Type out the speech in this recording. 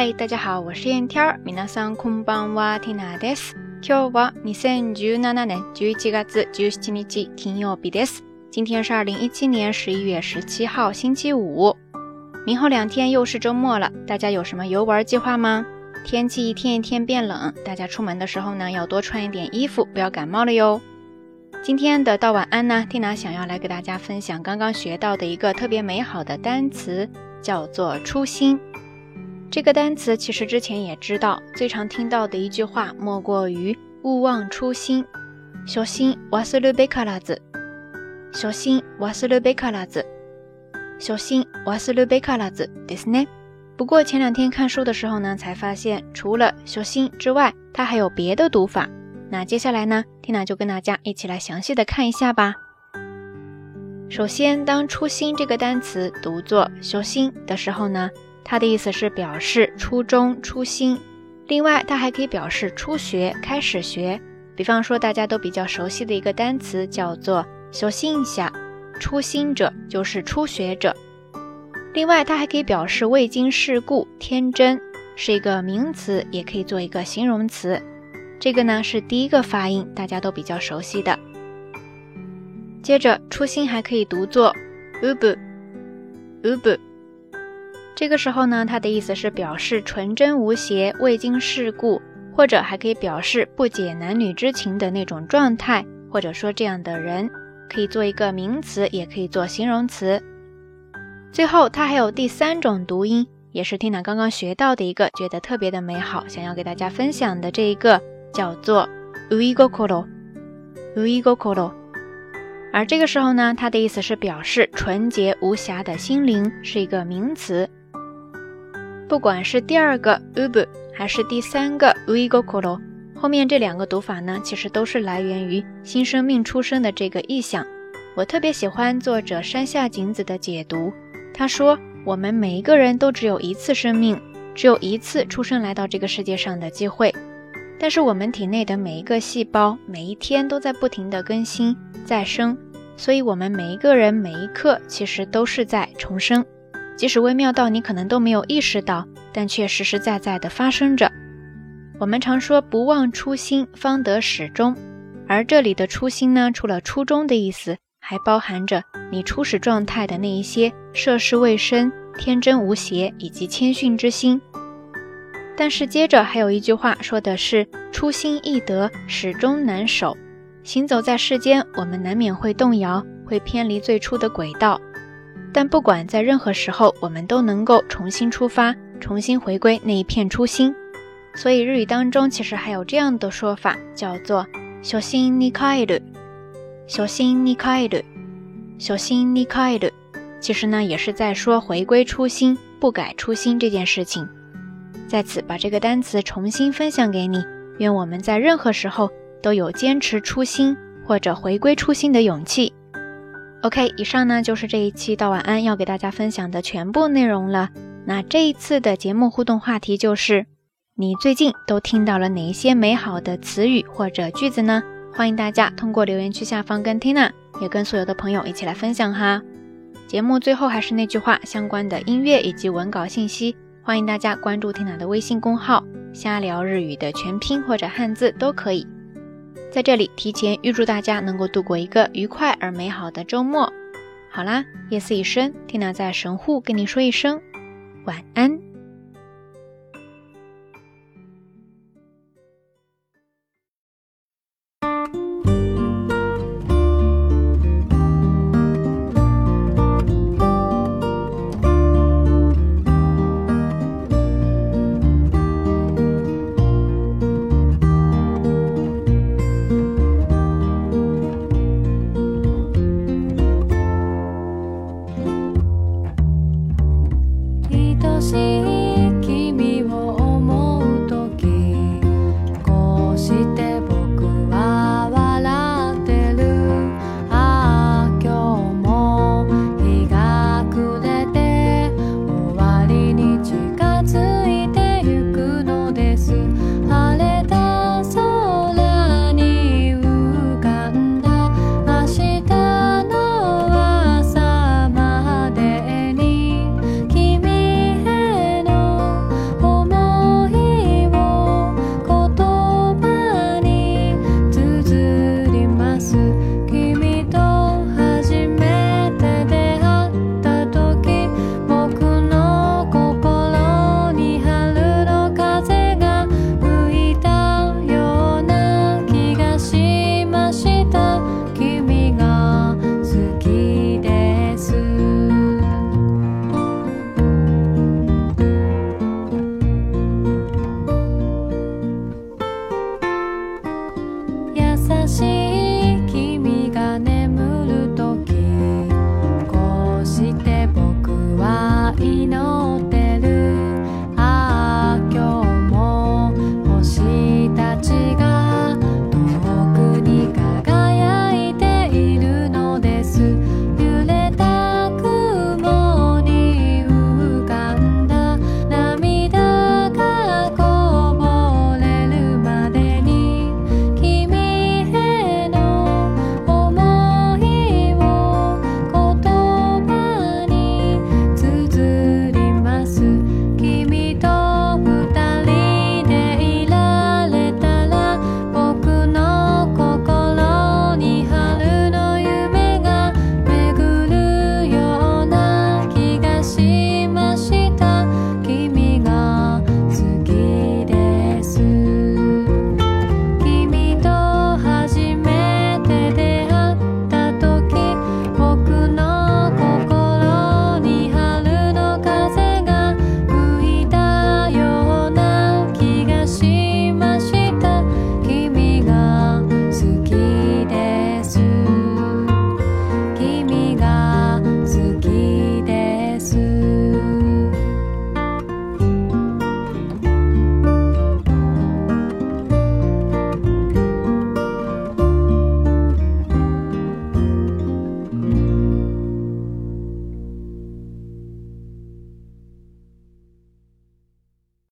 嗨，大家好，我是燕天儿。皆さんこんばんは、ティナです。今日は二千十七年十一月十七日金曜日です。今天是二零一七年十一月十七号，星期五。明后两天又是周末了，大家有什么游玩计划吗？天气一天一天变冷，大家出门的时候呢，要多穿一点衣服，不要感冒了哟。今天的道晚安呢，蒂娜想要来给大家分享刚刚学到的一个特别美好的单词，叫做初心。 这个单词其实之前也知道，最常听到的一句话莫过于“勿忘初心”。小心瓦斯鲁贝卡拉子，小心瓦斯鲁贝卡拉子，小心瓦斯鲁贝卡拉子，对是呢。不过前两天看书的时候呢，才发现除了“小心”之外，它还有别的读法。那接下来呢，缇娜就跟大家一起来详细的看一下吧。首先，当“初心”这个单词读作“小心”的时候呢，它的意思是表示初衷、初心。另外，它还可以表示初学、开始学。比方说，大家都比较熟悉的一个单词叫做“小心一下”，初心者就是初学者。另外，它还可以表示未经世故、天真，是一个名词，也可以做一个形容词。这个呢是第一个发音，大家都比较熟悉的。接着，初心还可以读作 ubu，ubu。这个时候呢，它的意思是表示纯真无邪、未经世故，或者还可以表示不解男女之情的那种状态，或者说这样的人，可以做一个名词，也可以做形容词。最后，它还有第三种读音，也是听娜刚刚学到的一个，觉得特别的美好，想要给大家分享的这一个。叫做 uigokoro，uigokoro，而这个时候呢，它的意思是表示纯洁无瑕的心灵，是一个名词。不管是第二个 ubu 还是第三个 uigokoro，后面这两个读法呢，其实都是来源于新生命出生的这个意象。我特别喜欢作者山下景子的解读，他说：“我们每一个人都只有一次生命，只有一次出生来到这个世界上的机会。”但是我们体内的每一个细胞，每一天都在不停的更新再生，所以，我们每一个人每一刻其实都是在重生，即使微妙到你可能都没有意识到，但却实实在在的发生着。我们常说不忘初心，方得始终，而这里的初心呢，除了初衷的意思，还包含着你初始状态的那一些涉世未深、天真无邪以及谦逊之心。但是接着还有一句话说的是“初心易得，始终难守”。行走在世间，我们难免会动摇，会偏离最初的轨道。但不管在任何时候，我们都能够重新出发，重新回归那一片初心。所以日语当中其实还有这样的说法，叫做“小心你开的”，“小心你开的”，“小心你开的”。其实呢，也是在说回归初心，不改初心这件事情。在此把这个单词重新分享给你，愿我们在任何时候都有坚持初心或者回归初心的勇气。OK，以上呢就是这一期到晚安要给大家分享的全部内容了。那这一次的节目互动话题就是：你最近都听到了哪一些美好的词语或者句子呢？欢迎大家通过留言区下方跟 Tina 也跟所有的朋友一起来分享哈。节目最后还是那句话，相关的音乐以及文稿信息。欢迎大家关注缇娜的微信公号“瞎聊日语”的全拼或者汉字都可以。在这里提前预祝大家能够度过一个愉快而美好的周末。好啦，夜色已深，缇娜在神户跟你说一声晚安。